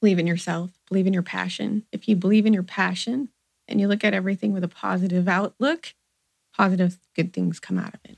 believe in yourself, believe in your passion. If you believe in your passion and you look at everything with a positive outlook, positive, good things come out of it.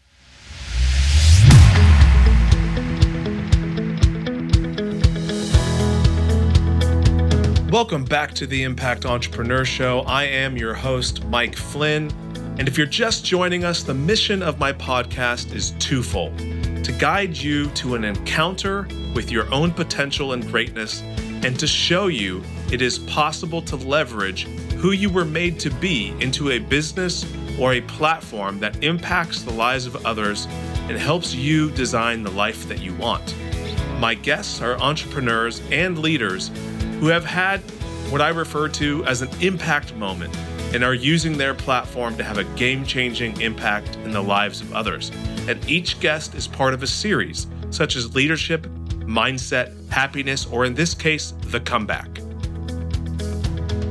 Welcome back to the Impact Entrepreneur Show. I am your host, Mike Flynn. And if you're just joining us, the mission of my podcast is twofold to guide you to an encounter with your own potential and greatness, and to show you it is possible to leverage who you were made to be into a business or a platform that impacts the lives of others and helps you design the life that you want. My guests are entrepreneurs and leaders who have had what I refer to as an impact moment and are using their platform to have a game changing impact in the lives of others. And each guest is part of a series, such as leadership, mindset, happiness, or in this case, the comeback.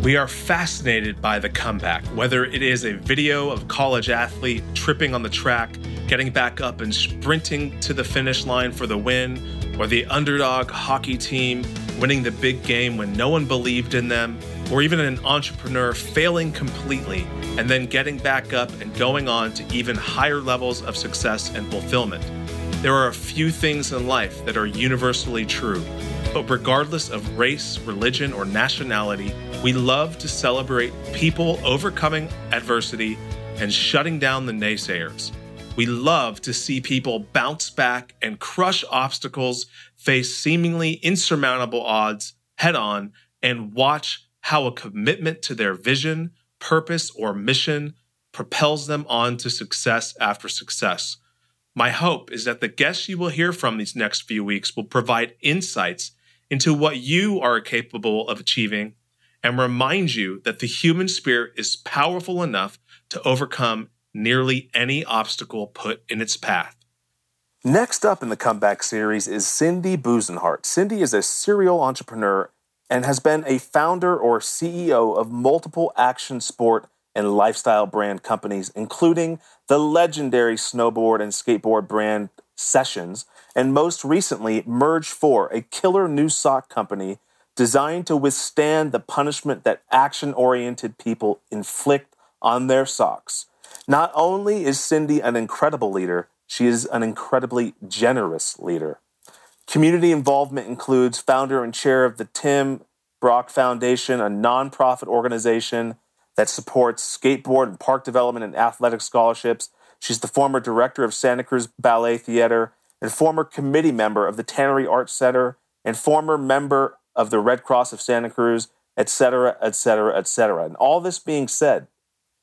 We are fascinated by the comeback, whether it is a video of a college athlete tripping on the track, getting back up and sprinting to the finish line for the win, or the underdog hockey team winning the big game when no one believed in them, or even an entrepreneur failing completely and then getting back up and going on to even higher levels of success and fulfillment. There are a few things in life that are universally true, but regardless of race, religion, or nationality, we love to celebrate people overcoming adversity and shutting down the naysayers. We love to see people bounce back and crush obstacles, face seemingly insurmountable odds head on, and watch how a commitment to their vision, purpose, or mission propels them on to success after success. My hope is that the guests you will hear from these next few weeks will provide insights into what you are capable of achieving and remind you that the human spirit is powerful enough to overcome nearly any obstacle put in its path. Next up in the comeback series is Cindi Busenhart. Cindi is a serial entrepreneur and has been a founder or CEO of multiple action sport and lifestyle brand companies, including the legendary snowboard and skateboard brand Sessions, and most recently, Merge4, a killer new sock company designed to withstand the punishment that action oriented people inflict on their socks. Not only is Cindi an incredible leader, she is an incredibly generous leader. Community involvement includes founder and chair of the Tim Brauch Foundation, a nonprofit organization that supports skateboard and park development and athletic scholarships. She's the former director of Santa Cruz Ballet Theater and former committee member of the Tannery Arts Center and former member of the Red Cross of Santa Cruz, etc., etc., etc. And all this being said,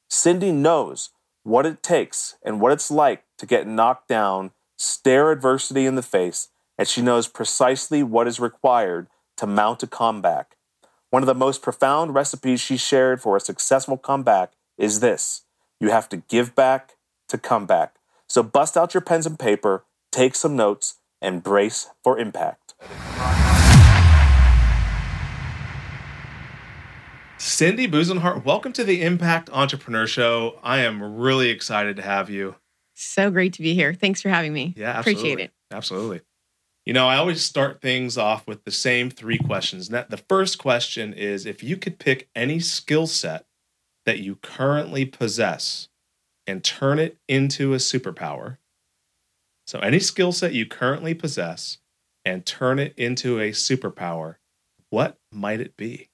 Cindi knows what it takes and what it's like to get knocked down, stare adversity in the face, and she knows precisely what is required to mount a comeback. One of the most profound recipes she shared for a successful comeback is this you have to give back to come back. So bust out your pens and paper, take some notes, and brace for impact. Cindi Busenhart, welcome to the Impact Entrepreneur Show. I am really excited to have you. So great to be here. Thanks for having me. Yeah, absolutely. Appreciate it. Absolutely. You know, I always start things off with the same three questions. The first question is if you could pick any skill set that you currently possess and turn it into a superpower. So, any skill set you currently possess and turn it into a superpower, what might it be?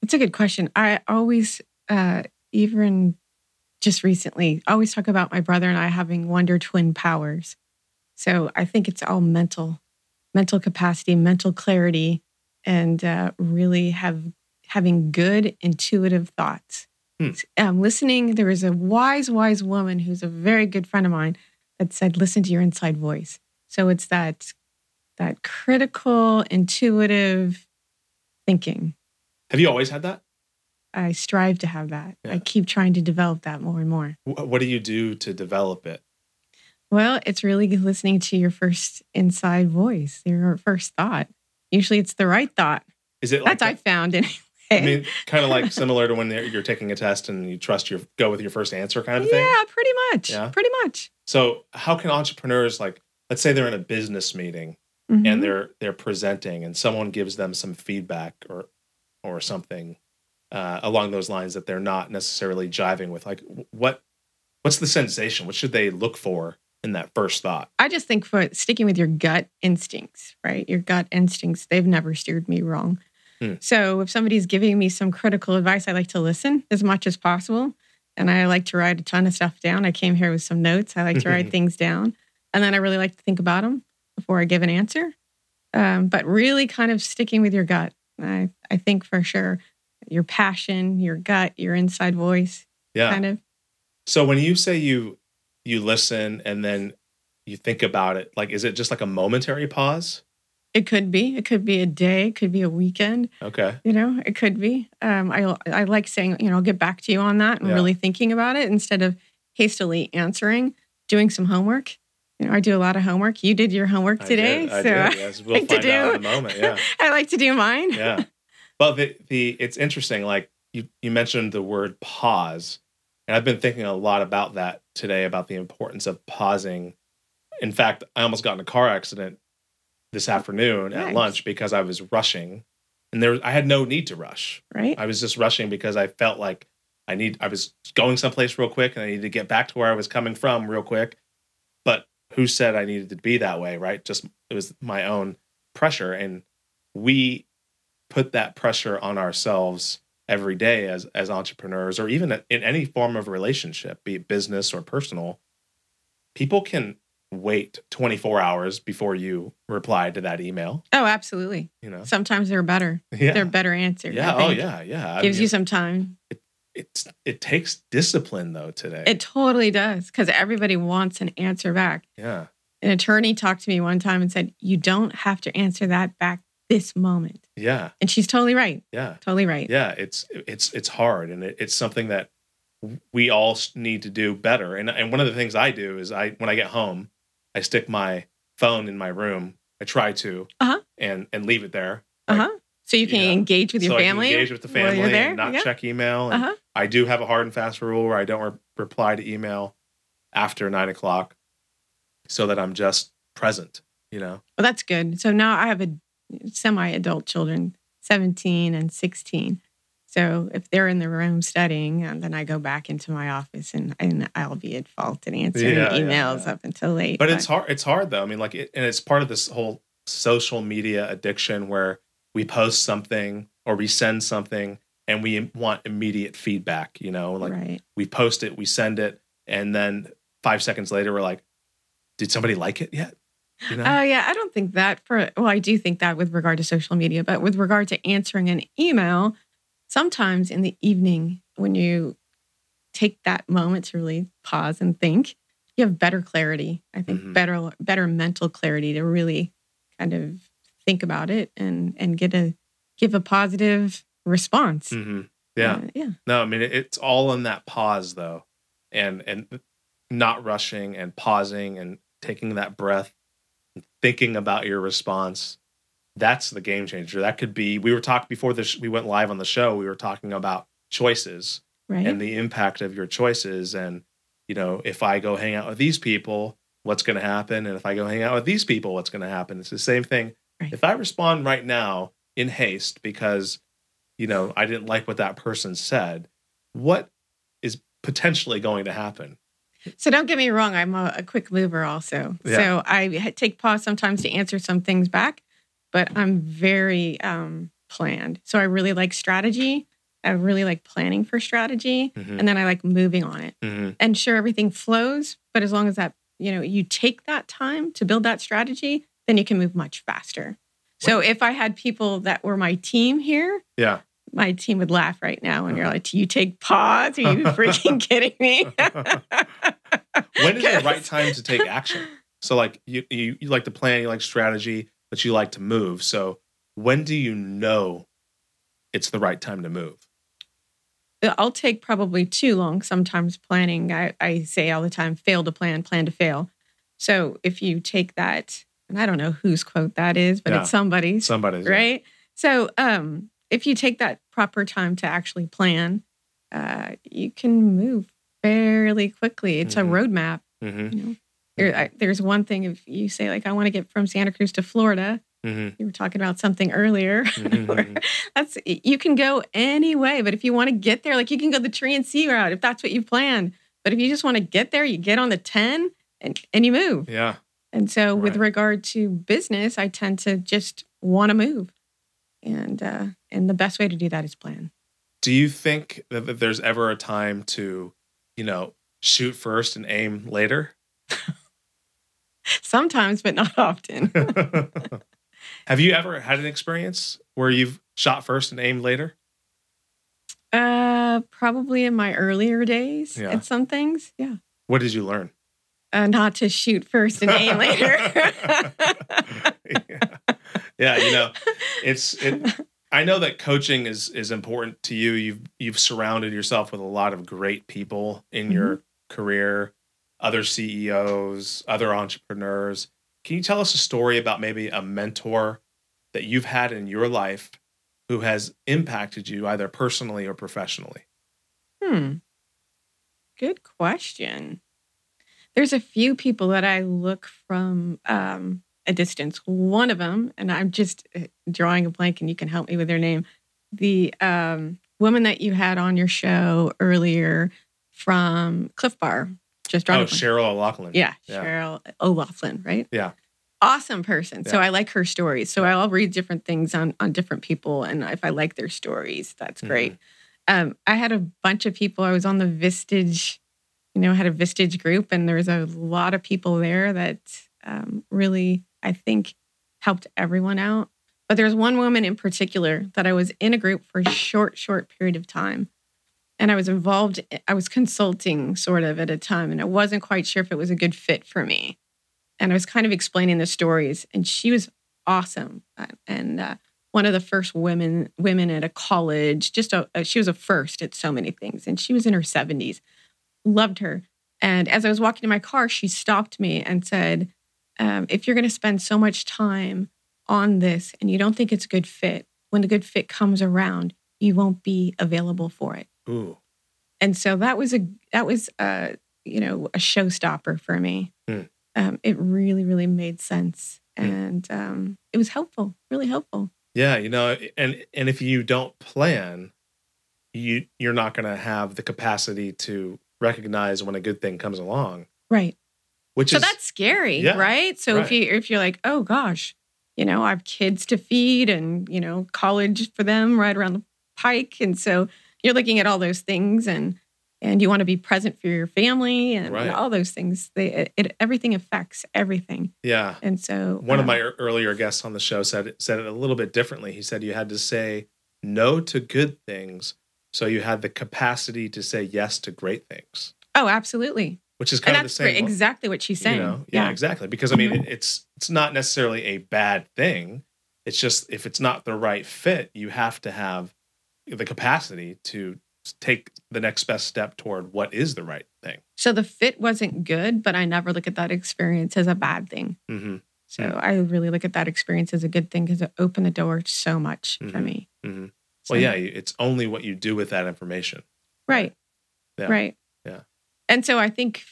It's a good question. I always, uh, even just recently, always talk about my brother and I having wonder twin powers. So I think it's all mental, mental capacity, mental clarity, and uh, really have having good intuitive thoughts. Hmm. Um, listening, there was a wise, wise woman who's a very good friend of mine that said, "Listen to your inside voice." So it's that that critical, intuitive thinking have you always had that? I strive to have that. Yeah. I keep trying to develop that more and more. What do you do to develop it? Well, it's really listening to your first inside voice, your first thought. Usually it's the right thought. Is it like That's I found anyway. I mean, kind of like similar to when you're taking a test and you trust your go with your first answer kind of thing. Yeah, pretty much. Yeah. Pretty much. So, how can entrepreneurs like let's say they're in a business meeting Mhm. and they're they're presenting and someone gives them some feedback or or something uh, along those lines that they're not necessarily jiving with like what what's the sensation what should they look for in that first thought I just think for sticking with your gut instincts, right? Your gut instincts, they've never steered me wrong. Hmm. So if somebody's giving me some critical advice, I like to listen as much as possible. And I like to write a ton of stuff down. I came here with some notes. I like to write things down. And then I really like to think about them before I give an answer. Um, but really kind of sticking with your gut. I, I think for sure your passion, your gut, your inside voice, yeah kind of. so when you say you you listen and then you think about it like is it just like a momentary pause It could be. It could be a day. It could be a weekend. okay You know, it could be. Um, I I like saying, you know, I'll get back to you on that and Yeah. really thinking about it instead of hastily answering, doing some homework. You know, I do a lot of homework. You did your homework I today, did, I so did, yes. we'll like to find out do. in a moment yeah I like to do mine. yeah but the, the it's interesting like you you mentioned the word pause and i've been thinking a lot about that today about the importance of pausing. In fact i almost got in a car accident this oh, afternoon at lunch because i was rushing and there was, i had no need to rush. Right? i was just rushing because i felt like i need i was going someplace real quick and i needed to get back to where i was coming from real quick. But who said i needed to be that way right? Just it was my own pressure and we put that pressure on ourselves every day as as entrepreneurs or even in any form of relationship be it business or personal people can wait 24 hours before you reply to that email Oh, absolutely. you know Sometimes they're better. yeah They're better answers. Yeah oh yeah yeah I Gives mean, you some time. it's it takes discipline though today It totally does because everybody wants an answer back. yeah An attorney talked to me one time and said, "You don't have to answer that back this moment," yeah and she's totally right. yeah Totally right. yeah it's it's it's hard and it, it's something that we all need to do better and and one of the things i do is i when i get home i stick my phone in my room i try to Uh-huh. and and leave it there Uh huh. So you can engage with your so family. Engage with the family there. and not yeah. check email Uh-huh. i do have a hard and fast rule where i don't re- reply to email after nine o'clock so that i'm just present you know Well, that's good. So now I have a semi-adult children, seventeen and sixteen. So if they're in the room studying, and then I go back into my office and, and I'll be at fault and answering Yeah, emails yeah. up until late. but it's hard it's hard though i mean like it, and it's part of this whole social media addiction where we post something or we send something and we want immediate feedback you know like right. we post it we send it and then five seconds later we're like did somebody like it yet you know Oh yeah, I don't think that for well, I do think that with regard to social media, but with regard to answering an email, sometimes in the evening when you take that moment to really pause and think, you have better clarity. I think Mhm. better better mental clarity to really kind of think about it and and get a give a positive response. hmm yeah Uh, yeah. No, I mean it- it's all in that pause though, and and not rushing and pausing and taking that breath, thinking about your response. That's the game changer. That could be. We were talking before this. We went live on the show. We were talking about choices Right. and the impact of your choices. And you know, if I go hang out with these people, what's going to happen? And if I go hang out with these people, what's going to happen? It's the same thing. Right. If I respond right now in haste because you know I didn't like what that person said, what is potentially going to happen? So don't get me wrong, I'm a, a quick mover also. Yeah. So I take pause sometimes to answer some things back, but I'm very um, planned. So I really like strategy. I really like planning for strategy, Mhm. and then I like moving on it. Mhm. And sure, everything flows, but as long as that you know you take that time to build that strategy, then you can move much faster. So if I had people that were my team here, Yeah. My team would laugh right now, and you're like, "Do you take pause? Are you freaking kidding me?" when is the right time to take action? So like you, you you like to plan, you like strategy, but you like to move. So when do you know it's the right time to move? I'll take probably too long sometimes planning. I, I say all the time, fail to plan, plan to fail. So if you take that, and I don't know whose quote that is, but Yeah. it's somebody's, Somebody's right? So um, if you take that proper time to actually plan, uh, you can move fairly quickly. It's Mhm. a roadmap, hmm you know. There, I, there's one thing if you say like I want to get from Santa Cruz to Florida. Mhm. You were talking about something earlier. Mhm, where mhm. that's you can go any way, but if you want to get there, like you can go the tree and sea route if that's what you plan. But if you just want to get there, you get on the ten and and you move. Yeah. And so, with regard to business, I tend to just want to move, and uh, and the best way to do that is plan. Do you think that, there's ever a time to, you know, shoot first and aim later? Sometimes, but not often. Have you ever had an experience where you've shot first and aimed later? uh, probably in my earlier days Yeah. at some things, yeah. What did you learn? Uh, not to shoot first and aim later. yeah. yeah, you know, it's it I know that coaching is is important to you. You've you've surrounded yourself with a lot of great people in your career, other CEOs, other entrepreneurs. Can you tell us a story about maybe a mentor that you've had in your life who has impacted you either personally or professionally? Hmm. Good question. There's a few people that I look from um, a distance. One of them, and I'm just uh, drawing a blank, and you can help me with their name. The um, woman that you had on your show earlier from Clif Bar, just drawing Oh. Cheryl O'Loughlin. Yeah, Yeah. Cheryl O'Loughlin, right? Yeah. Awesome person. So I like her stories. So I'll read different things on on different people, and if I like their stories, that's Mm-hmm. great. Um, I had a bunch of people. I was on the Vistage, you know, had a Vistage group, and there was a lot of people there that um, really, I think, helped everyone out. But there's one woman in particular that I was in a group for a short, short period of time. And I was involved, I was consulting sort of at a time, and I wasn't quite sure if it was a good fit for me. And I was kind of explaining the stories, and she was awesome. Uh, And uh, one of the first women women at a college, just a, a- she was a first at so many things, and she was in her 70s. Loved her. And as I was walking to my car, she stopped me and said, um, "If you're going to spend so much time on this and you don't think it's a good fit, when the good fit comes around, you won't be available for it." Ooh. and so that was a that was a you know a showstopper for me. Hmm. Um, it really really made sense, Hmm. and um, it was helpful, really helpful. Yeah, you know, and and if you don't plan, you you're not going to have the capacity to recognize when a good thing comes along, Right. Which so is that's scary, Yeah, right? So if right. you if you're like, oh gosh, you know, I have kids to feed, and you know, college for them right around the pike, and so you're looking at all those things, and and you want to be present for your family, and Right. all those things. They it, it everything affects everything, yeah. and so One of um, my earlier guests on the show said it, said it a little bit differently. He said you had to say no to good things so you had the capacity to say yes to great things, oh, absolutely. Which is And kind of the same. exactly what she's saying. You know, yeah, yeah. exactly. Because I mean, Mhm. it, it's it's not necessarily a bad thing. It's just if it's not the right fit, you have to have the capacity to take the next best step toward what is the right thing. So the fit wasn't good, but I never look at that experience as a bad thing. hmm So Yeah. I really look at that experience as a good thing because it opened the door so much for Mhm. me. hmm So- Well, yeah, it's only what you do with that information. Right. Yeah. Right. And so I think,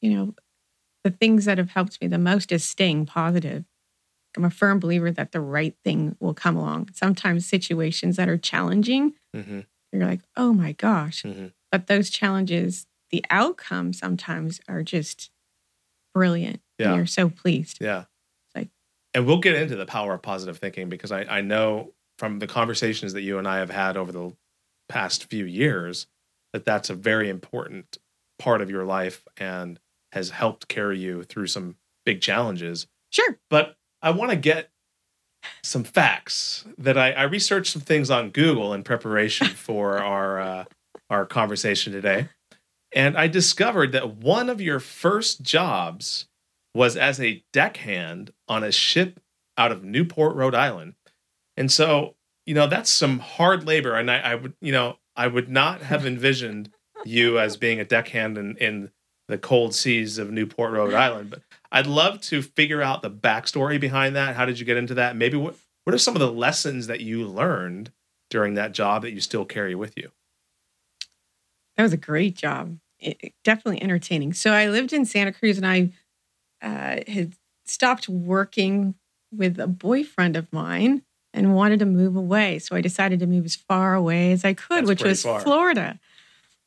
you know, the things that have helped me the most is staying positive. I'm a firm believer that the right thing will come along. Sometimes situations that are challenging, hmm you're like, oh my gosh. hmm But those challenges, the outcomes sometimes are just brilliant. Yeah. And you're so pleased. Yeah. like- and we'll get into the power of positive thinking because I, I know from the conversations that you and I have had over the past few years that that's a very important part of your life and has helped carry you through some big challenges. Sure. But I want to get some facts that I, I researched some things on Google in preparation for our uh, our conversation today, and I discovered that one of your first jobs was as a deckhand on a ship out of Newport, Rhode Island, and so you know that's some hard labor, and I, I would you know I would not have envisioned you as being a deckhand in, in the cold seas of Newport, Rhode Island, but I'd love to figure out the backstory behind that. How did you get into that? Maybe what what are some of the lessons that you learned during that job that you still carry with you? That was a great job. it, definitely entertaining. So I lived in Santa Cruz and I uh, had stopped working with a boyfriend of mine and wanted to move away. So I decided to move as far away as I could, That's which was far. Florida.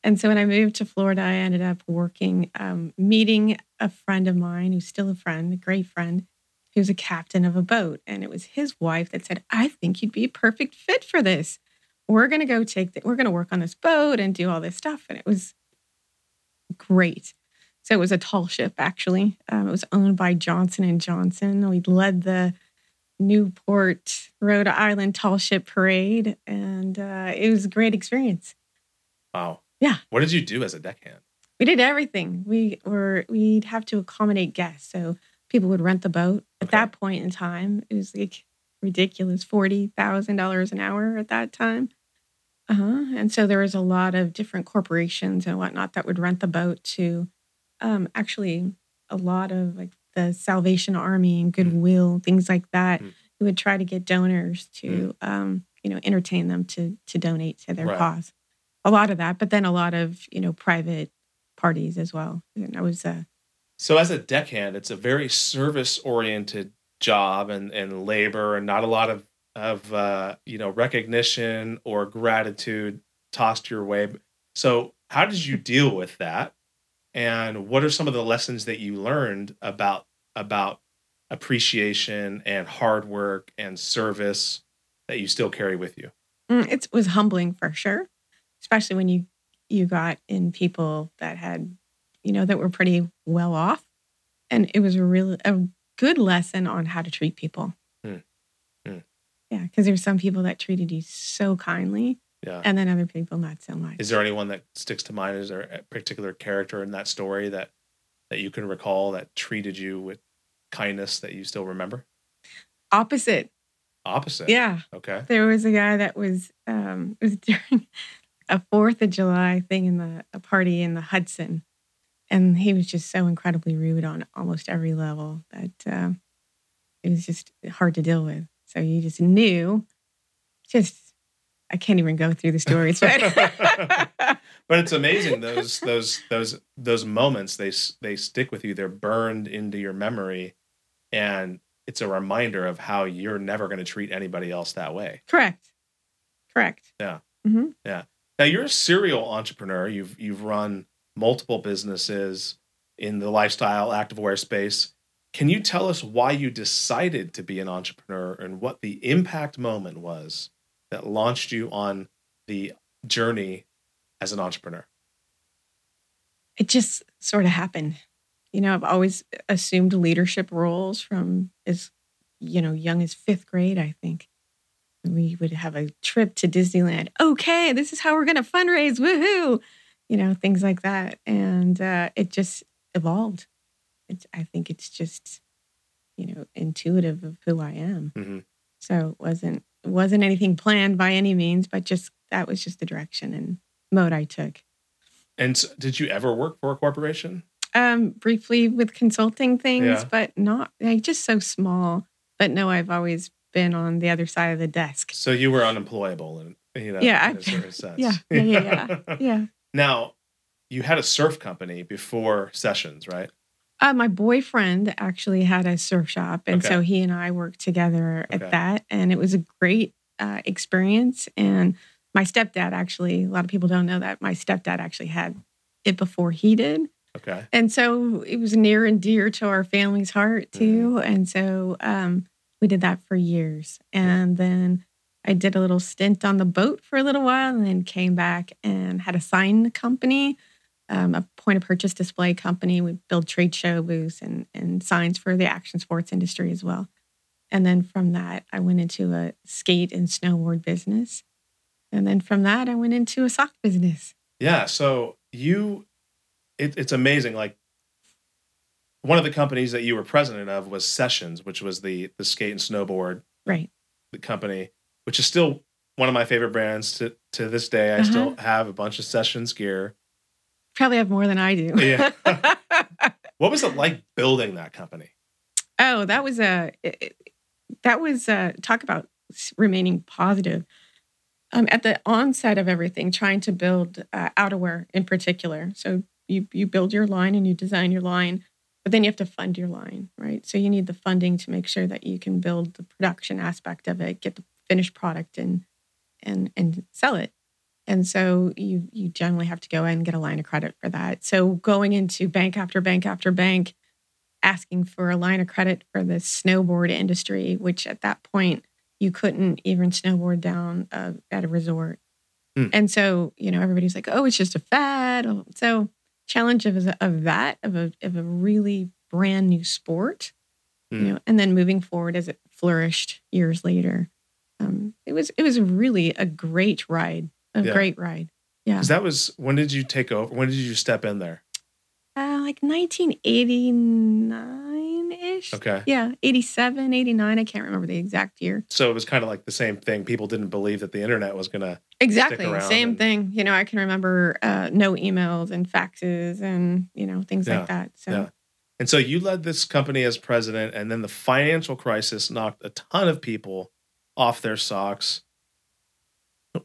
And so when I moved to Florida, I ended up working, um, meeting a friend of mine who's still a friend, a great friend, who's a captain of a boat. And it was his wife that said, I think you'd be a perfect fit for this. We're going to go take, the, we're going to work on this boat and do all this stuff. And it was great. So it was a tall ship, actually. Um, it was owned by Johnson and Johnson. We led the Newport, Rhode Island Tall Ship Parade, and uh, it was a great experience. Wow. Yeah. What did you do as a deckhand? We did everything. We were we'd have to accommodate guests, so people would rent the boat. At Okay. that point in time, it was like ridiculous forty thousand dollars an hour at that time. Uh huh. And so there was a lot of different corporations and whatnot that would rent the boat to, um, actually a lot of like the Salvation Army and Goodwill, things like that. Mm. Who would try to get donors to, um, you know, entertain them to to donate to their Right. cause. A lot of that, but then a lot of you know private parties as well. And I was uh, So as a deckhand, it's a very service oriented job and, and labor and not a lot of of uh, you know recognition or gratitude tossed your way. So how did you deal with that? And what are some of the lessons that you learned about about appreciation and hard work and service that you still carry with you? Mm, it was humbling for sure, especially when you you got in people that had, you know, that were pretty well off, and it was a real a good lesson on how to treat people. Hmm. Hmm. Yeah, because there were some people that treated you so kindly, Yeah. and then other people not so much. Is there anyone that sticks to mind? Is there a particular character in that story that that you can recall that treated you with kindness that you still remember? Opposite, Opposite. yeah. Okay. There was a guy that was um it was during a Fourth of July thing in the a party in the Hudson, and he was just so incredibly rude on almost every level that um, it was just hard to deal with. So you just knew, just I can't even go through the stories, but But it's amazing those those those those moments they they stick with you. They're burned into your memory, and it's a reminder of how you're never going to treat anybody else that way. correct, correct. Yeah. hmm Now you're a serial entrepreneur. You've you've run multiple businesses in the lifestyle active activewear space. Can you tell us why you decided to be an entrepreneur and what the impact moment was that launched you on the journey as an entrepreneur? it just sort of happened. You know, I've always assumed leadership roles from as you know young as fifth grade. I think we would have a trip to Disneyland. Okay, this is how we're going to fundraise. Woohoo! You know, things like that, and uh, it just evolved. It's, I think it's just you know intuitive of who I am. Mhm. So it wasn't it wasn't anything planned by any means, but just that was just the direction and mode I took. And s did you ever work for a corporation? um briefly with consulting things Yeah. but not like just so small but no i've always been on the other side of the desk So you were unemployable, and you know, Yeah, in I- a certain sense. yeah, yeah, yeah, yeah now, you had a surf company before Sessions, right? uh, my boyfriend actually had a surf shop and Okay. so he and i worked together Okay. at that and it was a great uh, experience and my stepdad actually a lot of people don't know that my stepdad actually had it before he did Okay. and so it was near and dear to our family's heart too and so um, we did that for years and then i did a little stint on the boat for a little while and then came back and had a sign company um, a point of purchase display company we build trade show booths and, and signs for the action sports industry as well and then from that i went into a skate and snowboard business and then from that i went into a sock business Yeah. So you, it, it's amazing. Like one of the companies that you were president of was Sessions, which was the the skate and snowboard right company, which is still one of my favorite brands to to this day. I Uh-huh. still have a bunch of Sessions gear. probably have more than i do Yeah. What was it like building that company? Oh, that was a it- that was a talk about remaining positive. Um, at the onset of everything, trying to build uh, outerwear in particular. So you you build your line and you design your line, but then you have to fund your line, right? So you need the funding to make sure that you can build the production aspect of it, get the finished product and and and sell it. And so you you generally have to go and get a line of credit for that. So going into bank after bank after bank, asking for a line of credit for the snowboard industry, which at that point you couldn't even snowboard down uh, at a resort. Hmm. And so, you know, everybody's like, oh, it's just a fad. So challenge of, of that, of a, of a really brand new sport, Hmm. you know, and then moving forward as it flourished years later. Um, it was, it was really a great ride, a Yeah. great ride. Yeah. 'Cause that was when did you take over? When did you step in there? Uh, like 1989 ish. Okay. Yeah. 87, 89. I can't remember the exact year. So it was kind of like the same thing. People didn't believe that the internet was going to. Exactly. Same and- thing. You know, I can remember uh, no emails and faxes and, you know, things Yeah, like that. So, yeah. And so you led this company as president, and then the financial crisis knocked a ton of people off their socks.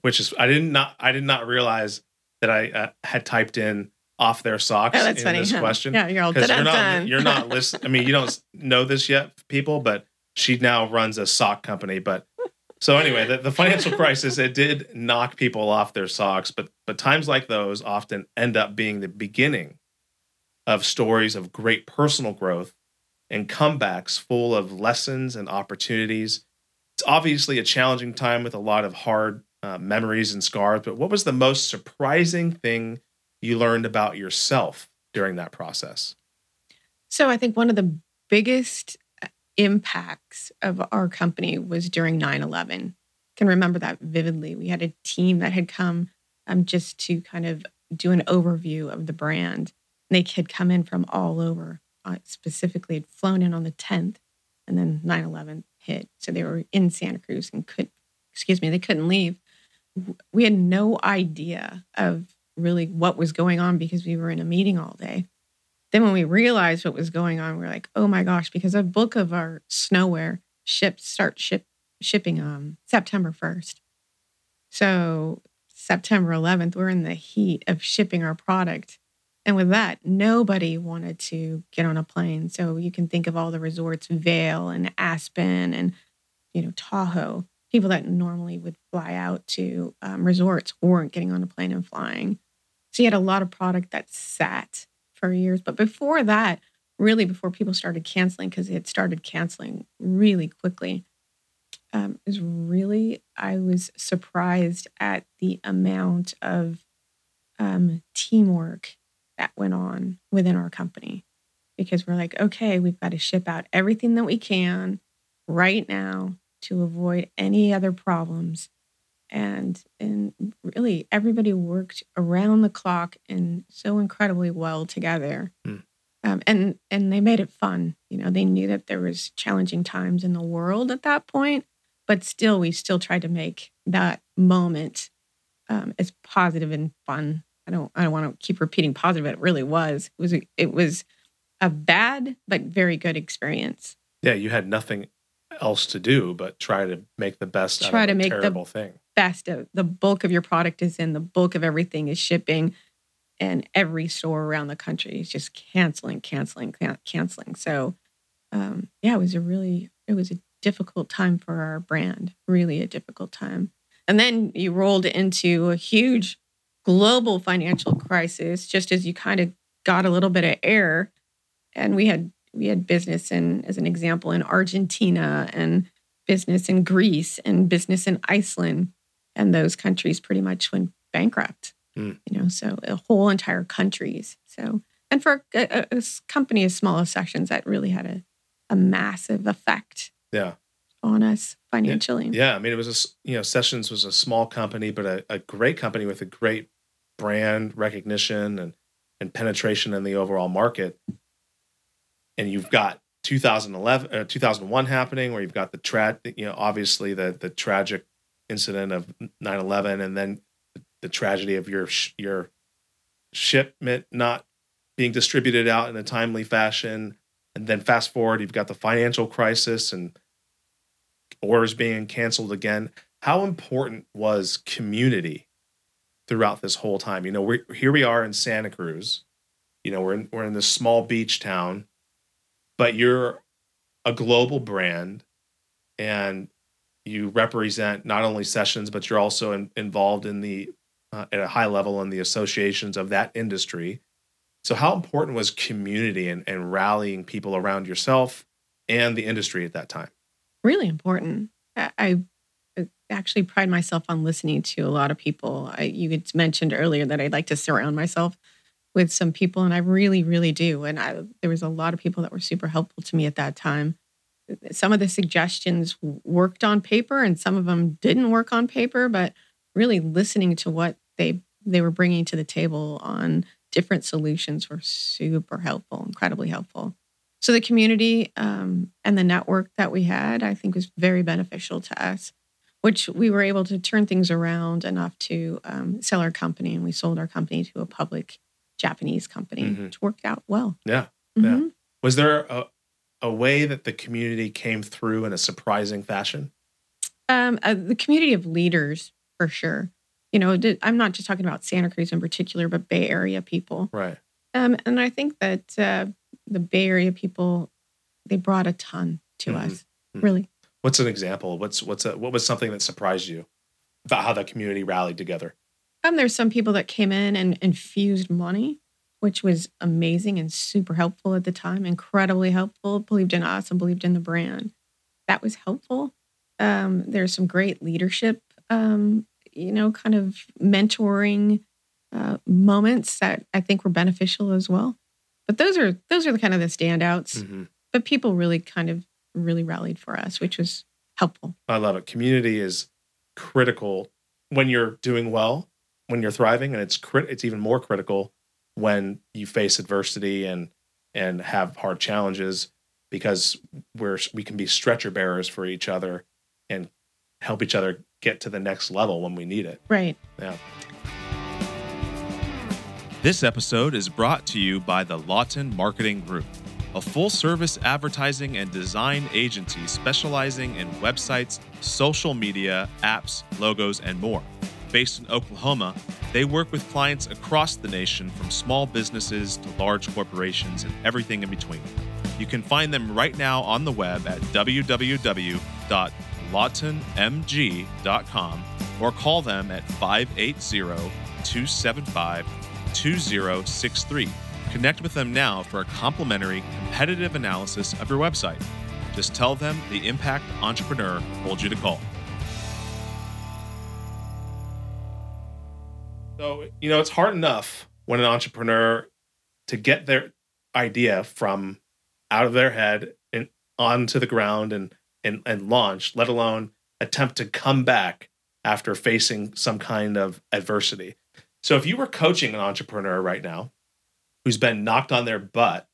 Which is I did not I did not realize that I uh, had typed in off their socks oh, that's in funny. this huh? question. Yeah, you're all because you're not you're not listening. I mean, you don't know this yet, people, but she now runs a sock company. But so anyway, the, the financial crisis it did knock people off their socks, but but times like those often end up being the beginning of stories of great personal growth and comebacks full of lessons and opportunities. It's obviously a challenging time with a lot of hard uh, memories and scars. But what was the most surprising thing you learned about yourself during that process? So I think one of the biggest uh, impacts of our company was during 9-11. I can remember that vividly. We had a team that had come um, just to kind of do an overview of the brand. And they had come in from all over, uh, specifically had flown in on the 10th and then 9-11 hit. So they were in Santa Cruz and could, excuse me, they couldn't leave. We had no idea of really what was going on because we were in a meeting all day. Then when we realized what was going on, we are like, oh my gosh, because a book of our snowwear ships start ship shipping um September 1st. So September 11th, we're in the heat of shipping our product. And with that, nobody wanted to get on a plane. So you can think of all the resorts, Vail and Aspen and, you know, Tahoe. People that normally would fly out to um, resorts weren't getting on a plane and flying. You had a lot of product that sat for years. But before that, really before people started canceling, because it started canceling really quickly, um, is really, I was surprised at the amount of um, teamwork that went on within our company. Because we're like, okay, we've got to ship out everything that we can right now to avoid any other problems. And and really everybody worked around the clock and so incredibly well together. Hmm. Um, and and they made it fun. You know, they knew that there was challenging times in the world at that point, but still, we still tried to make that moment um, as positive and fun. I don't I don't want to keep repeating positive. It really was. It was a, it was a bad but very good experience. Yeah, you had nothing else to do but try to make the best Try out to make the- terrible thing. Of the bulk of your product is in. The bulk of everything is shipping, and every store around the country is just canceling, canceling, can- canceling. So, um, yeah, it was a really it was a difficult time for our brand. Really a difficult time. And then you rolled into a huge global financial crisis, just as you kind of got a little bit of air. And we had we had business in, as an example, in Argentina and business in Greece and business in Iceland, and those countries pretty much went bankrupt. Hmm. You know, so a whole entire countries. So, and for a company as small as Sessions, that really had a, a massive effect Yeah. on us financially. Yeah, I mean, it was a you know Sessions was a small company, but a, a great company with a great brand recognition and and penetration in the overall market. And you've got 2011, uh, 2001 happening, where you've got the tra- you know, obviously the the tragic incident of 9/11, and then the tragedy of your sh- your shipment not being distributed out in a timely fashion. And then fast forward, you've got the financial crisis and orders being canceled again. How important was community throughout this whole time? You know, we here we are in Santa Cruz, you know, we're in, we're in this small beach town, but you're a global brand and you represent not only sessions, but you're also in, involved in the, uh, at a high level in the associations of that industry. So, how important was community and, and rallying people around yourself and the industry at that time? Really important. I, I actually pride myself on listening to a lot of people. I, you had mentioned earlier that I'd like to surround myself with some people, and I really, really do. And I, there was a lot of people that were super helpful to me at that time. Some of the suggestions worked on paper, and some of them didn't work on paper. But really, listening to what they they were bringing to the table on different solutions were super helpful, incredibly helpful. So the community um, and the network that we had, I think, was very beneficial to us which we were able to turn things around enough to um, sell our company. And we sold our company to a public Japanese company, mm-hmm. which worked out well. Yeah. Mm-hmm. Yeah. Was there a, a way that the community came through in a surprising fashion? Um, uh, the community of leaders, for sure. You know, I'm not just talking about Santa Cruz in particular, but Bay Area people. Right. Um, and I think that uh, the Bay Area people, they brought a ton to mm-hmm. us, mm-hmm. really. What's an example? What's what's a, what was something that surprised you about how the community rallied together? Um, there's some people that came in and infused money, which was amazing and super helpful at the time. Incredibly helpful. Believed in us and believed in the brand. That was helpful. Um, there's some great leadership, um, you know, kind of mentoring uh, moments that I think were beneficial as well. But those are those are the kind of the standouts. Mm-hmm. But people really kind of really rallied for us, which was helpful. I love it. Community is critical when you're doing well, when you're thriving, and it's crit- it's even more critical when you face adversity and and have hard challenges because we're we can be stretcher bearers for each other and help each other get to the next level when we need it. Right. Yeah. This episode is brought to you by the Lawton Marketing Group a full service advertising and design agency specializing in websites, social media, apps, logos, and more. Based in Oklahoma, they work with clients across the nation from small businesses to large corporations and everything in between. You can find them right now on the web at www.lawtonmg.com or call them at 580 275 2063 Connect with them now for a complimentary, competitive analysis of your website. Just tell them the Impact Entrepreneur told you to call. So, you know, it's hard enough when an entrepreneur to get their idea from out of their head and onto the ground and, and, and launch, let alone attempt to come back after facing some kind of adversity. So, if you were coaching an entrepreneur right now, who's been knocked on their butt,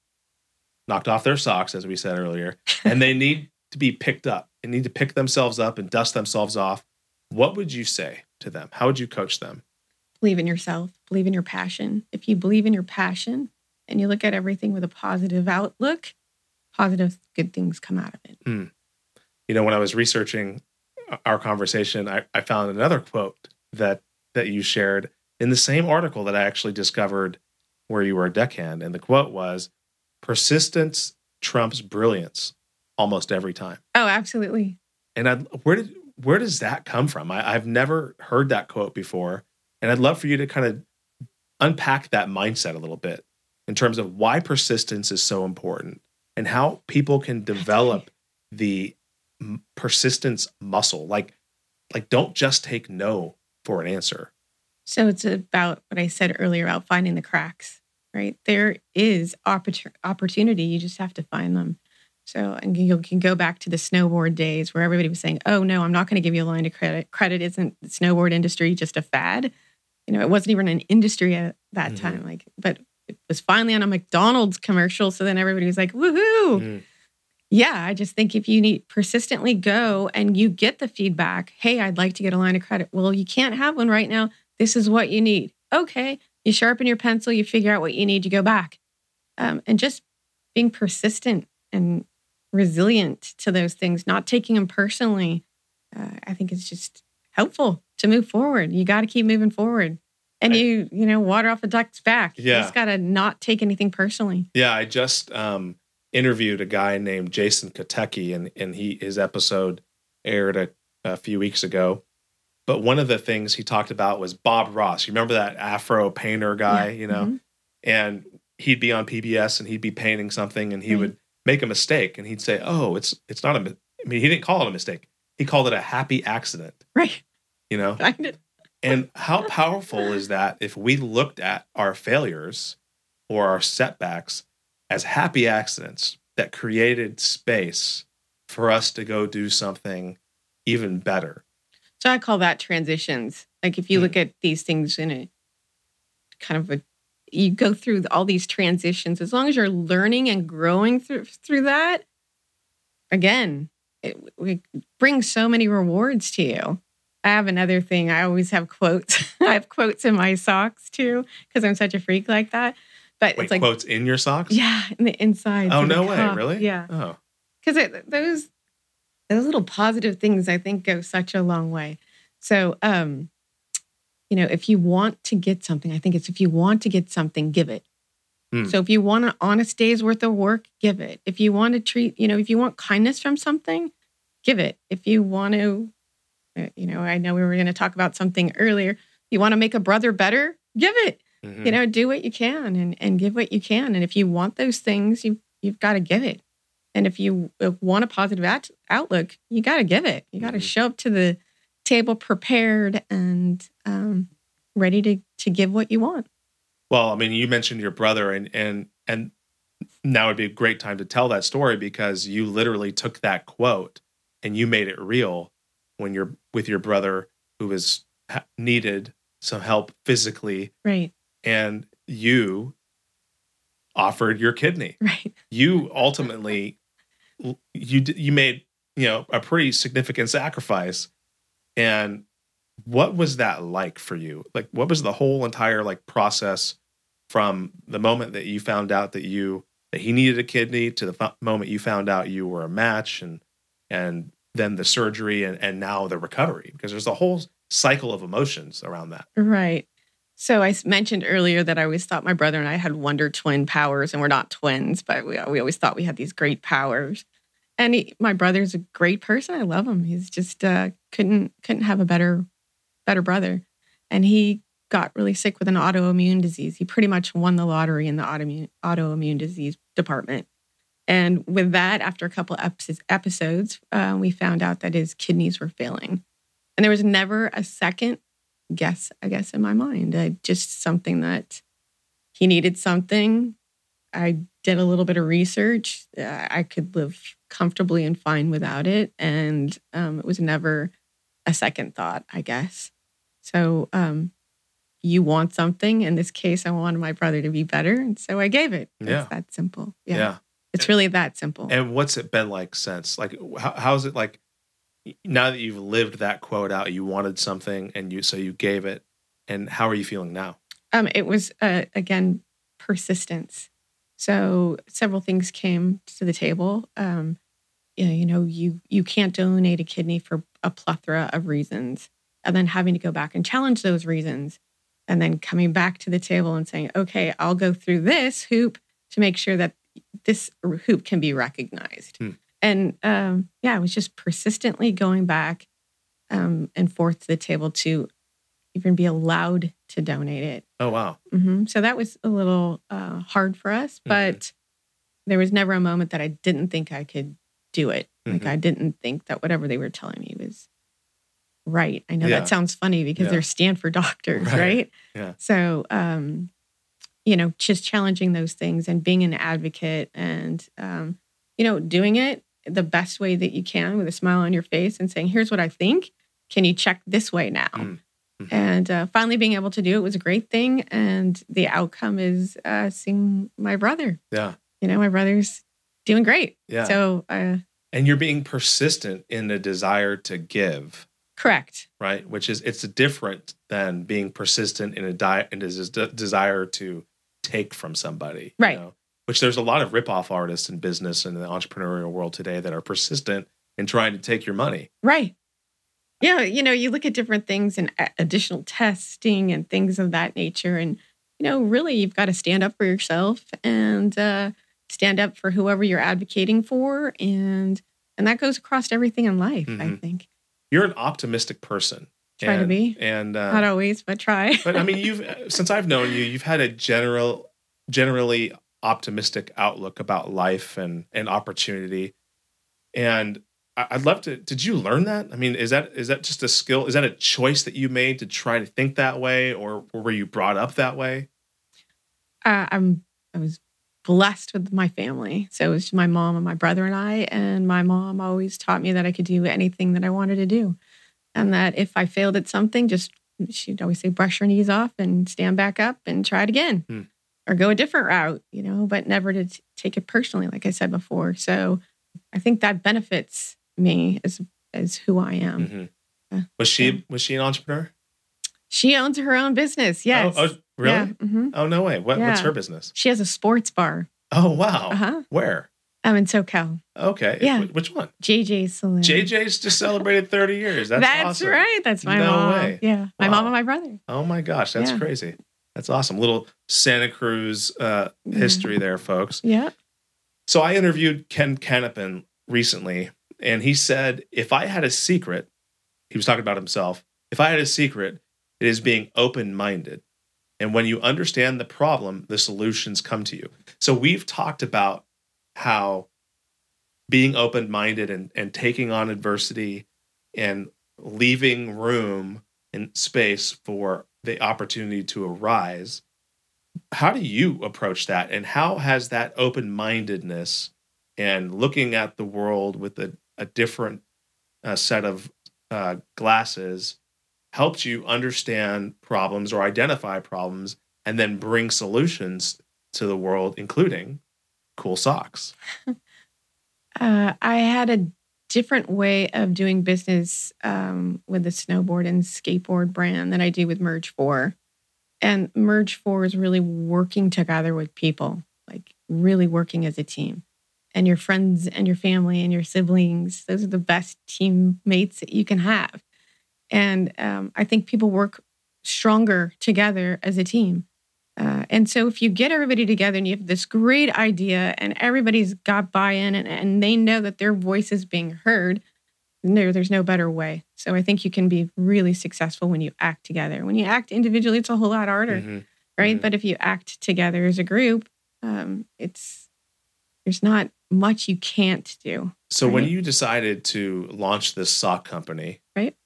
knocked off their socks, as we said earlier, and they need to be picked up and need to pick themselves up and dust themselves off, what would you say to them? How would you coach them? Believe in yourself, believe in your passion. If you believe in your passion and you look at everything with a positive outlook, positive, good things come out of it. Mm. You know, when I was researching our conversation, I, I found another quote that that you shared in the same article that I actually discovered where you were a deckhand. And the quote was persistence trumps brilliance almost every time. Oh, absolutely. And I, where did where does that come from? I, I've never heard that quote before. And I'd love for you to kind of unpack that mindset a little bit in terms of why persistence is so important and how people can develop the persistence muscle. Like, like don't just take no for an answer. So it's about what I said earlier about finding the cracks, right? There is opportunity. You just have to find them. So and you can go back to the snowboard days where everybody was saying, "Oh no, I'm not going to give you a line of credit. Credit isn't the snowboard industry just a fad." You know, it wasn't even an industry at that mm-hmm. time. Like, but it was finally on a McDonald's commercial. So then everybody was like, "Woohoo!" Mm-hmm. Yeah, I just think if you need persistently go and you get the feedback, "Hey, I'd like to get a line of credit." Well, you can't have one right now this is what you need. Okay. You sharpen your pencil, you figure out what you need, you go back. Um, and just being persistent and resilient to those things, not taking them personally, uh, I think it's just helpful to move forward. You got to keep moving forward. And I- you, you know, water off a duck's back. Yeah. You just got to not take anything personally. Yeah, I just um, interviewed a guy named Jason Katecki, and and he his episode aired a, a few weeks ago. But one of the things he talked about was Bob Ross. You remember that Afro painter guy, Yeah. you know? Mhm. And he'd be on PBS and he'd be painting something, and he Right. would make a mistake, and he'd say, "Oh, it's it's not a I mean, he didn't call it a mistake. He called it a happy accident. Right. You know, and how powerful is that if we looked at our failures or our setbacks as happy accidents that created space for us to go do something even better? So I call that transitions. Like if you hmm. look at these things in a kind of a, you go through all these transitions. As long as you're learning and growing through through that, again, it, it brings so many rewards to you. I have another thing. I always have quotes. I have quotes in my socks too because I'm such a freak like that. But Wait, it's like, quotes in your socks? yeah, in the inside. Oh, no way. Really? Yeah Oh, because those those little positive things I think go such a long way. So, um, you know, if you want to get something, I think it's if you want to get something, give it. Hmm. So if you want an honest day's worth of work, give it. If you want to treat, you know, if you want kindness from something, give it. If you want to, uh, you know, I know we were going to talk about something earlier. You want to make a brother better, give it mhm. you know do what you can and, and give what you can and if you want those things you you've got to give it and if you want a positive out- outlook you got to give it you got to Mhm. show up to the table prepared and um, ready to to give what you want Well, I mean, you mentioned your brother, and and and now would be a great time to tell that story because you literally took that quote and you made it real when you're with your brother who was needed some help physically, right and you offered your kidney. right You ultimately you you made you know a pretty significant sacrifice, and what was that like for you? Like, what was the whole entire like process from the moment that you found out that you that he needed a kidney to the f- moment you found out you were a match, and and then the surgery, and and now the recovery? Because there's a whole cycle of emotions around that. right so i mentioned earlier that i always thought my brother and i had wonder twin powers and we're not twins but we, we always thought we had these great powers and he, my brother's a great person i love him he's just uh, couldn't couldn't have a better better brother and he got really sick with an autoimmune disease he pretty much won the lottery in the autoimmune autoimmune disease department. And with that after a couple episodes, uh, we found out that his kidneys were failing. And there was never a second guess i guess in my mind. Just something that he needed something. I did a little bit of research. Uh, i could live comfortably and fine without it. And um, it was never a second thought i guess. So um, you want something in this case i wanted my brother to be better and so i gave it it's Yeah. that simple yeah, yeah. it's really that simple And what's it been like since? Like, how, how's it like now that you've lived that quote out? You wanted something, and you so you gave it. And how are you feeling now? Um, it was uh, again persistence. So several things came to the table. Um, you, know, you know, you you can't donate a kidney for a plethora of reasons, and then having to go back and challenge those reasons, and then coming back to the table and saying, "Okay, I'll go through this hoop to make sure that this hoop can be recognized." Hmm. And um, yeah, I was just persistently going back um, and forth to the table to even be allowed to donate it. Oh wow, hmm So that was a little uh, hard for us, but there was never a moment that I didn't think I could do it. Like Mhm. I didn't think that whatever they were telling me was right. I know Yeah. that sounds funny because Yeah. they're Stanford doctors, Right. right? Yeah. So, um, you know, just challenging those things and being an advocate and, um, you know, doing it the best way that you can with a smile on your face and saying, here's what I think. Can you check this way now? Mm. Mhm. And uh, finally being able to do it was a great thing. And the outcome is uh, seeing my brother. yeah, You know, my brother's doing great. yeah. So, uh, and you're being persistent in the desire to give, correct. right? Which is it's different than being persistent in a di- in a des- desire to take from somebody, you Right. know? Which there's a lot of rip-off artists in business and the entrepreneurial world today that are persistent in trying to take your money. Right. yeah, you know, you look at different things and additional testing and things of that nature. And, you know, really, you've got to stand up for yourself and uh, stand up for whoever you're advocating for. And, and that goes across everything in life, mm-hmm. I think. You're an optimistic person. Try and, to be. And uh, not always, but try. but I mean, you've, since I've known you, you've had a general, generally optimistic outlook about life and, and opportunity. And I'd love to. Did you learn that? I mean, is that is that just a skill? Is that a choice that you made to try to think that way, or, or were you brought up that way? Uh, I'm. I was blessed with my family, so it was my mom and my brother and I. And my mom always taught me that I could do anything that I wanted to do, and that if I failed at something, just she'd always say, brush your knees off and stand back up and try it again, hmm. or go a different route. You know, but never to t- take it personally, like I said before. So I think that benefits me as as who I am. Mm-hmm. Was she was she an entrepreneur? She owns her own business. Yes. Oh, oh really? Yeah. Mm-hmm. Oh no way. What, yeah. What's her business? She has a sports bar. Oh wow. Uh-huh. Where? I'm in SoCal. Okay. Yeah. Which one? JJ's Saloon. JJ's just celebrated 30 years. That's, that's awesome. right. That's my no mom. Way. Yeah. My wow. mom and my brother. Oh my gosh. That's yeah. crazy. That's awesome. Little Santa Cruz uh, history there, folks. Yeah. So I interviewed Ken Canopin recently, and he said, if I had a secret, he was talking about himself, if I had a secret, it is being open minded. And when you understand the problem, the solutions come to you. So we've talked about how being open minded and, and taking on adversity and leaving room and space for the opportunity to arise. How do you approach that? And how has that open mindedness and looking at the world with a a different uh, set of uh, glasses helps you understand problems or identify problems and then bring solutions to the world, including cool socks. uh, I had a different way of doing business um, with the snowboard and skateboard brand than I do with Merge 4. And Merge 4 is really working together with people, like really working as a team and your friends and your family and your siblings. Those are the best teammates that you can have. And um, I think people work stronger together as a team. Uh, and so if you get everybody together and you have this great idea and everybody's got buy-in and, and they know that their voice is being heard, no, there's no better way. So I think you can be really successful when you act together. When you act individually, it's a whole lot harder, mm-hmm. right? Mm-hmm. But if you act together as a group, um, it's there's not much you can't do. So right? when you decided to launch this sock company, right?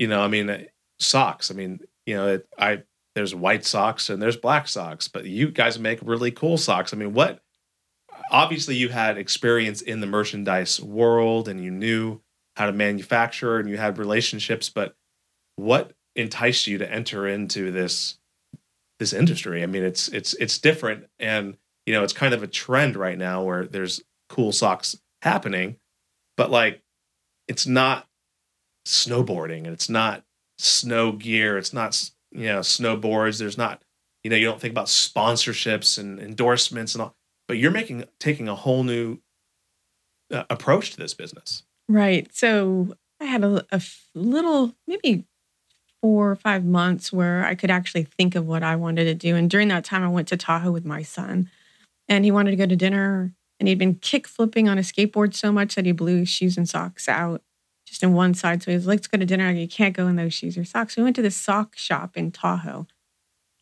You know, I mean, uh, socks. I mean, you know, it, I there's white socks and there's black socks, but you guys make really cool socks. I mean, what? Obviously, you had experience in the merchandise world and you knew how to manufacture and you had relationships, but what enticed you to enter into this this industry? I mean, it's it's it's different and you know, it's kind of a trend right now where there's cool socks happening, but like it's not snowboarding and it's not snow gear. It's not, you know, snowboards. There's not, you know, you don't think about sponsorships and endorsements and all, but you're making, taking a whole new uh, approach to this business. Right. So I had a, a little, maybe four or five months where I could actually think of what I wanted to do. And during that time, I went to Tahoe with my son and he wanted to go to dinner and he'd been kick flipping on a skateboard so much that he blew his shoes and socks out just in one side. So he was like, let's go to dinner. You can't go in those shoes or socks. So we went to the sock shop in Tahoe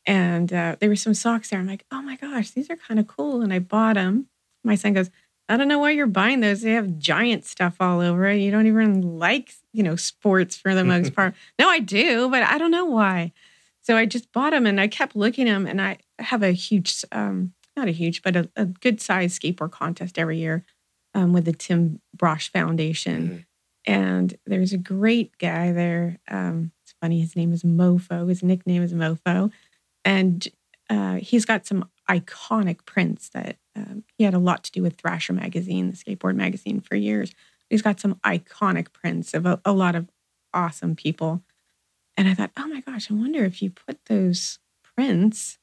and uh, there were some socks there. I'm like, oh my gosh, these are kind of cool. And I bought them. My son goes, I don't know why you're buying those. They have giant stuff all over it. You don't even like, you know, sports for the most part. no, I do, but I don't know why. So I just bought them and I kept looking at them and I have a huge um, not a huge, but a, a good sized skateboard contest every year um, with the Tim Brauch Foundation. Mm-hmm. And there's a great guy there. Um, it's funny, his name is Mofo. His nickname is Mofo. And uh, he's got some iconic prints that um, he had a lot to do with Thrasher magazine, the skateboard magazine, for years. He's got some iconic prints of a, a lot of awesome people. And I thought, oh my gosh, I wonder if you put those prints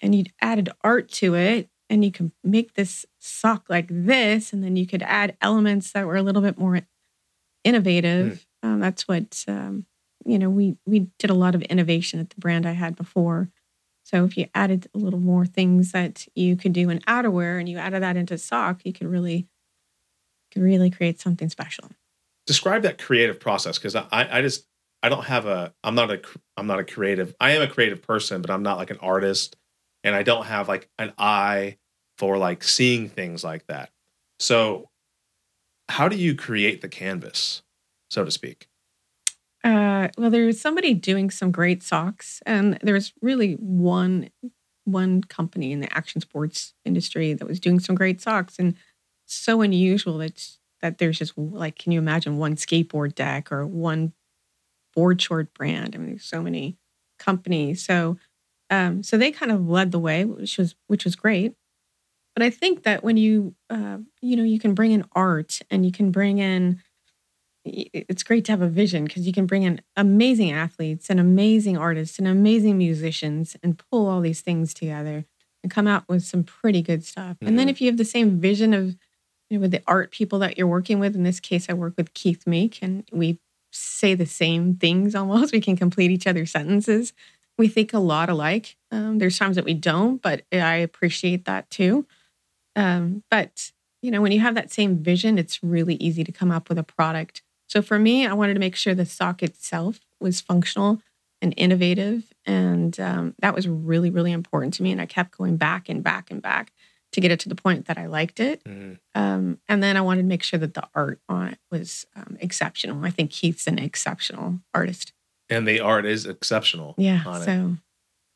and you'd added art to it and you could make this sock like this and then you could add elements that were a little bit more innovative Um, that's what um, you know. We we did a lot of innovation at the brand I had before. So if you added a little more things that you could do in outerwear and you added that into sock, you could really could really create something special. Describe that creative process because I, I just I don't have a I'm not a I'm not a creative I am a creative person but I'm not like an artist and I don't have like an eye for like seeing things like that. So how do you create the canvas, so to speak? Uh, well, there's somebody doing some great socks, and there's really one one company in the action sports industry that was doing some great socks, and so unusual that that there's just like, can you imagine one skateboard deck or one board short brand? I mean, there's so many companies. So, um, so they kind of led the way, which was which was great. But I think that when you, uh, you know, you can bring in art and you can bring in, it's great to have a vision because you can bring in amazing athletes and amazing artists and amazing musicians and pull all these things together and come out with some pretty good stuff. Mm-hmm. And then mm-hmm. if you have the same vision of, you know, with the art people that you're working with, in this case, I work with Keith Meek and we say the same things almost. We can complete each other's sentences. We think a lot alike. Um, there's times that we don't, but I appreciate that too. Um, but you know, when you have that same vision, it's really easy to come up with a product. So for me, I wanted to make sure the sock itself was functional and innovative, and um, that was really, really important to me. And I kept going back and back and back to get it to the point that I liked it. Mm-hmm. Um, and then I wanted to make sure that the art on it was um, exceptional. I think Keith's an exceptional artist, and the art is exceptional. Yeah. so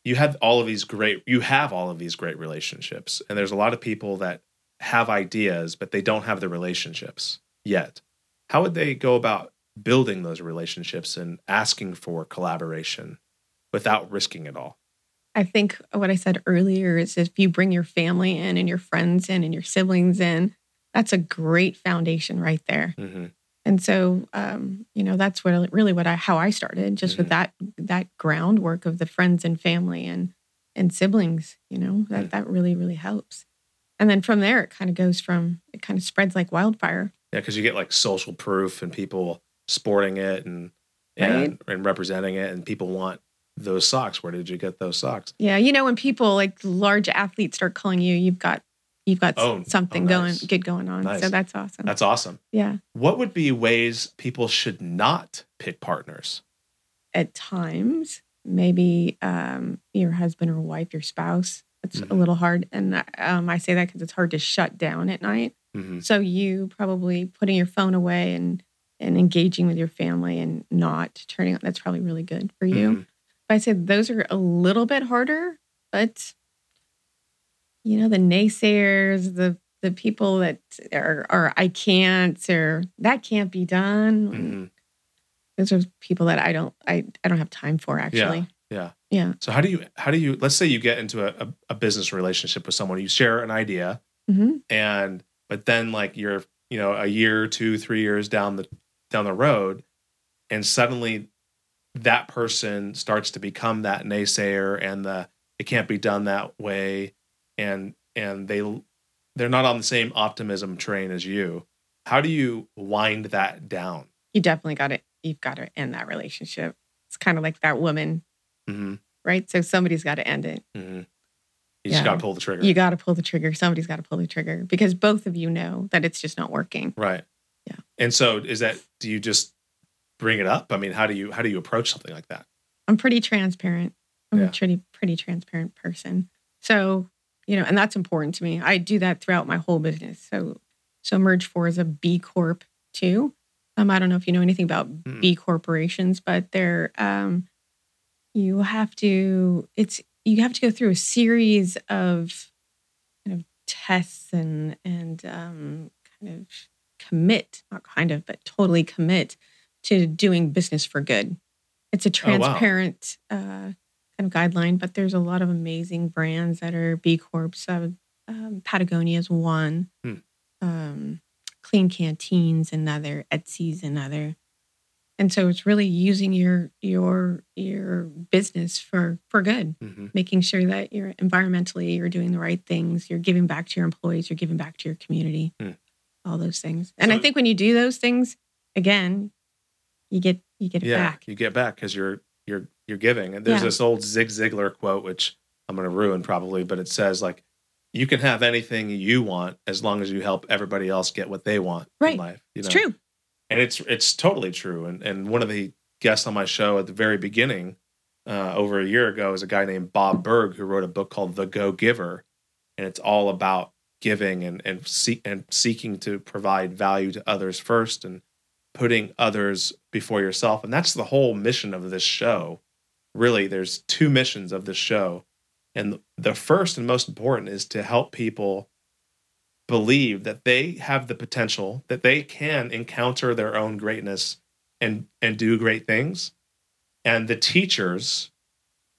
you have all of these great you have all of these great relationships and there's a lot of people that have ideas but they don't have the relationships yet. How would they go about building those relationships and asking for collaboration without risking it all? I think what i said earlier is if you bring your family in and your friends in and your siblings in that's a great foundation right there. Mm-hmm. And so, um, you know, that's what really what I how I started, just mm-hmm. with that that groundwork of the friends and family and and siblings. You know, that mm-hmm. that really really helps. And then from there, it kind of goes from it kind of spreads like wildfire. Yeah, because you get like social proof and people sporting it and and, right. and representing it, and people want those socks. Where did you get those socks? Yeah, you know, when people like large athletes start calling you, you've got you've got oh, something oh, nice. going good going on. Nice. So that's awesome. That's awesome. Yeah. What would be ways people should not pick partners? At times, maybe um, your husband or wife, your spouse. It's mm-hmm. a little hard, and um, I say that because it's hard to shut down at night. Mm-hmm. So you probably putting your phone away and and engaging with your family and not turning on. That's probably really good for you. Mm-hmm. But I say those are a little bit harder, but you know, the naysayers, the the people that are, are I can't or that can't be done. Mm-hmm. Those are people that I don't I I don't have time for actually. Yeah. Yeah. So how do you how do you let's say you get into a, a, a business relationship with someone, you share an idea, mm-hmm. and but then like you're you know a year, two, three years down the down the road, and suddenly that person starts to become that naysayer and the it can't be done that way and and they they're not on the same optimism train as you. How do you wind that down? You definitely got it you've got to end that relationship. It's kind of like that woman mm-hmm. right? So somebody's got to end it. Mm-hmm. you yeah. just got to pull the trigger. You got to pull the trigger. Somebody's got to pull the trigger because both of you know that it's just not working. Right. Yeah. And so is that do you just bring it up? I mean how do you how do you approach something like that? I'm pretty transparent. I'm yeah. a pretty pretty transparent person. So you know, and that's important to me. I do that throughout my whole business. So, so Merge Four is a B Corp too. Um, I don't know if you know anything about mm. B corporations, but they're um, you have to it's you have to go through a series of kind of tests and and um, kind of commit, not kind of, but totally commit to doing business for good. It's a transparent oh, wow. uh, kind of guideline, but there's a lot of amazing brands that are B Corps. Uh, um, Patagonia is one. Hmm. Um, Klean Kanteen's another. Etsy's another. And so it's really using your your your business for for good, mm-hmm. making sure that you're environmentally you're doing the right things, you're giving back to your employees, you're giving back to your community, hmm. all those things. And so, I think when you do those things, again, you get you get it yeah, back. you get back because you're you're you're giving. And there's Yeah. this old Zig Ziglar quote, which I'm going to ruin probably, but it says like, "You can have anything you want as long as you help everybody else get what they want Right. in life." You It's true. and it's it's totally true. And and one of the guests on my show at the very beginning, uh, over a year ago, is a guy named Bob Burg who wrote a book called The Go Giver, and it's all about giving and and seek and seeking to provide value to others first and putting others before yourself. And that's the whole mission of this show. Really, there's two missions of this show. And the first and most important is to help people believe that they have the potential that they can encounter their own greatness and and do great things and the teachers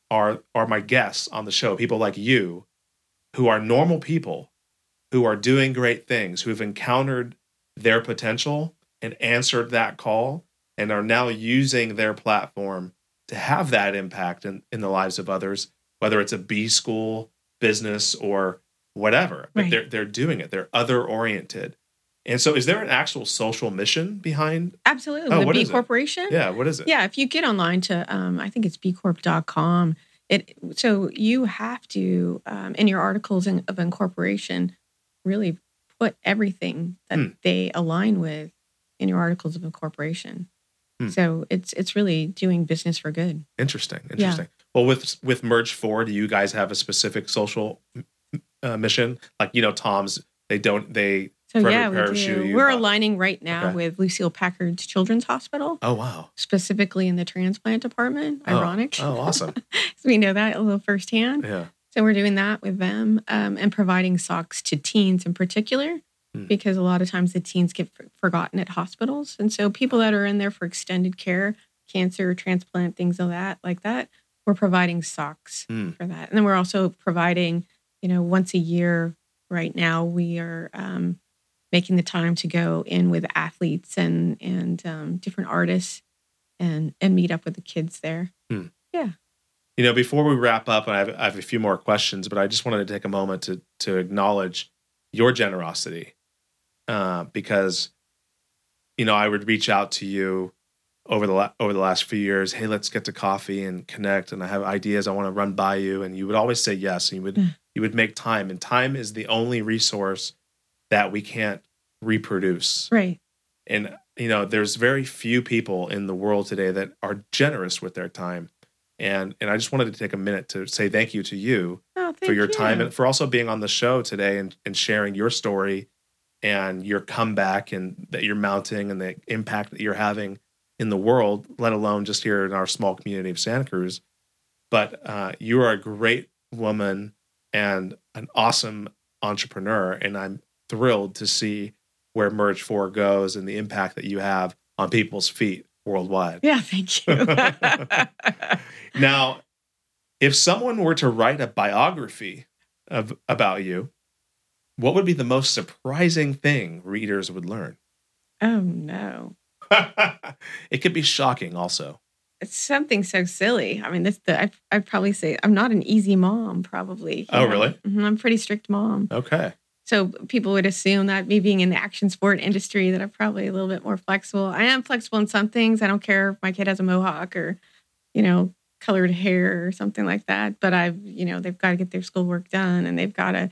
are are my guests on the show people like you who are normal people who are doing great things who have encountered their potential and answered that call and are now using their platform to have that impact in, in the lives of others whether it's a b school business or whatever but Right. they're they're doing it they're other oriented and so is there an actual social mission behind Absolutely. Oh, the what B is it? Corporation. yeah what is it Yeah, if you get online to, um, I think it's bcorp.com. It so you have to um, in your articles in, of incorporation really put everything that Hmm. they align with in your articles of incorporation. Hmm. So it's it's really doing business for good. Interesting. Interesting. Well, with with Merge Four, do you guys have a specific social uh, mission? Like you know, Tom's they don't they. So yeah, we do. You, We're buy. aligning right now Okay. with Lucile Packard's Children's Hospital, Oh wow! specifically in the transplant department. Oh, Ironic. Oh, awesome. So we know that a little firsthand. Yeah. So we're doing that with them um, and providing socks to teens in particular, Hmm. because a lot of times the teens get f- forgotten at hospitals, and so people that are in there for extended care, cancer, transplant, things of that like that, we're providing socks Hmm. for that, and then we're also providing, you know, once a year. Right now, we are um, making the time to go in with athletes and and um, different artists and and meet up with the kids there. Yeah. You know, before we wrap up, I have, I have a few more questions, but I just wanted to take a moment to to acknowledge your generosity, uh, because you know I would reach out to you over the la- over the last few years. Hey, let's get to coffee and connect, and I have ideas I want to run by you, and you would always say yes, and you would Mm. you would make time, and time is the only resource that we can't reproduce. Right. And you know, there's very few people in the world today that are generous with their time. And and I just wanted to take a minute to say thank you to you Oh, thank for your you. time and for also being on the show today and, and sharing your story and your comeback and that you're mounting and the impact that you're having in the world, let alone just here in our small community of Santa Cruz. But uh, you are a great woman and an awesome entrepreneur, and I'm thrilled to see where Merge Four goes and the impact that you have on people's feet worldwide. Yeah, thank you. Now, if someone were to write a biography of about you, what would be the most surprising thing readers would learn? oh no. it could be shocking also. It's something so silly. I mean, this the I I'd probably say I'm not an easy mom, probably. Oh, really? Mhm, I'm a pretty strict mom. Okay. So people would assume that me being in the action sport industry that I'm probably a little bit more flexible. I am flexible in some things. I don't care if my kid has a mohawk or, you know, colored hair or something like that. But I've, you know, they've got to get their schoolwork done and they've got to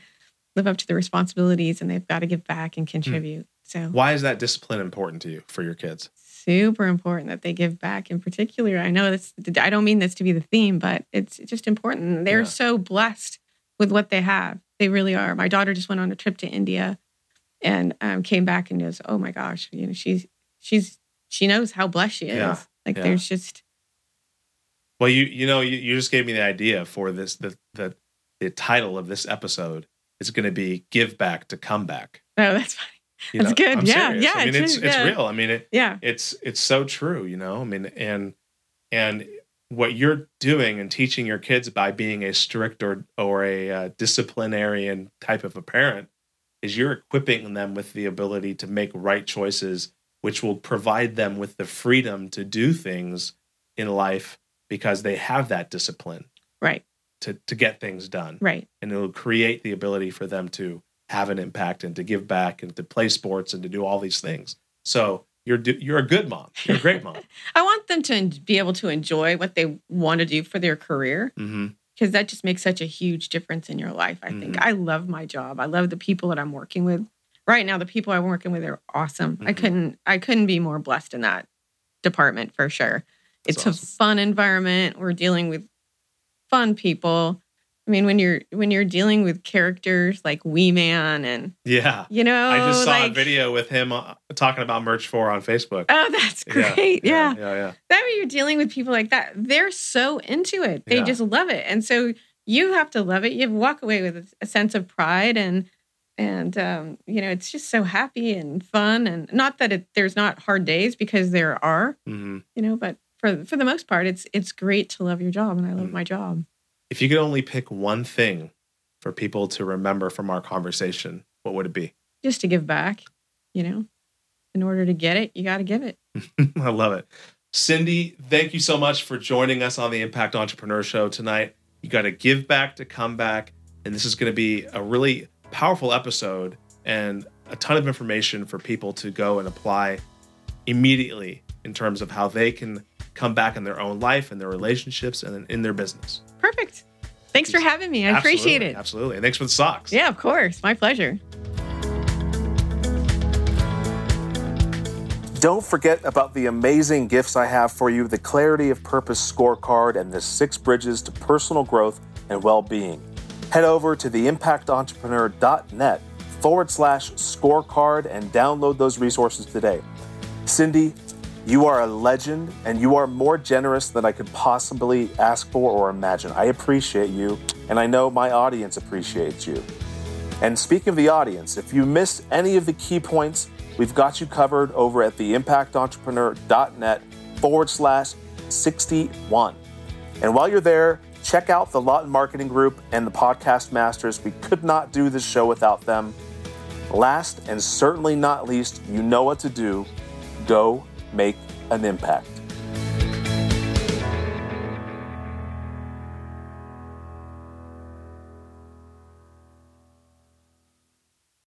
live up to their responsibilities and they've got to give back and contribute. So Why is that discipline important to you for your kids? super important that they give back in particular. I know this, I don't mean this to be the theme, but it's just important. They're Yeah. so blessed with what they have. They really are. My daughter just went on a trip to India and um, came back and goes, oh my gosh, you know, she's, she's, she knows how blessed she is. Yeah. Like Yeah. there's just, Well, you you know you, you just gave me the idea for this the the the title of this episode is going to be "Give Back to Come Back." oh, that's funny. You That's good. I'm Yeah, serious. yeah, I mean, it's it's Yeah. real. I mean, it, Yeah. it's it's so true. You know, I mean, and and what you're doing and teaching your kids by being a strict or or a uh, disciplinarian type of a parent is you're equipping them with the ability to make right choices, which will provide them with the freedom to do things in life because they have that discipline Right. To to get things done Right. and it'll create the ability for them to have an impact and to give back and to play sports and to do all these things. So you're you're a good mom. You're a great mom. I want them to be able to enjoy what they want to do for their career. Mm-hmm. Because that just makes such a huge difference in your life. I think Mhm. I love my job. I love the people that I'm working with. Right now, the people I'm working with are awesome. I Mhm. couldn't I couldn't be more blessed in that department for sure. That's it's awesome. a fun environment. We're dealing with fun people. I mean, when you're when you're dealing with characters like Wee Man and Yeah. you know, I just saw like, a video with him uh, talking about Merge 4 on Facebook. Oh, that's Yeah, great. Yeah. Yeah. Yeah. That way you're dealing with people like that. They're so into it. They Yeah. just love it. And so you have to love it. You walk away with a sense of pride and and um, you know, it's just so happy and fun and not that it there's not hard days because there are, hmm you know, but for for the most part it's it's great to love your job and I love Mm. my job. If you could only pick one thing for people to remember from our conversation, what would it be? Just to give back, you know. In order to get it, you got to give it. I love it. Cindi, thank you so much for joining us on the Impact Entrepreneur Show tonight. You got to give back to come back. And this is going to be a really powerful episode and a ton of information for people to go and apply immediately in terms of how they can come back in their own life and their relationships and in their business. Perfect. Thanks for having me. I appreciate it. Absolutely. And thanks for the socks. Yeah, of course. My pleasure. Don't forget about the amazing gifts I have for you the Clarity of Purpose scorecard and the six bridges to personal growth and well being. Head over to theimpactentrepreneur.net forward slash scorecard and download those resources today. Cindi, you are a legend and you are more generous than I could possibly ask for or imagine. I appreciate you, and I know my audience appreciates you. And speaking of the audience, if you missed any of the key points, we've got you covered over at theimpactentrepreneur.net forward slash 61. And while you're there, check out the Lawton Marketing Group and the Podcast Masters. We could not do this show without them. Last and certainly not least, you know what to do. Go make an impact.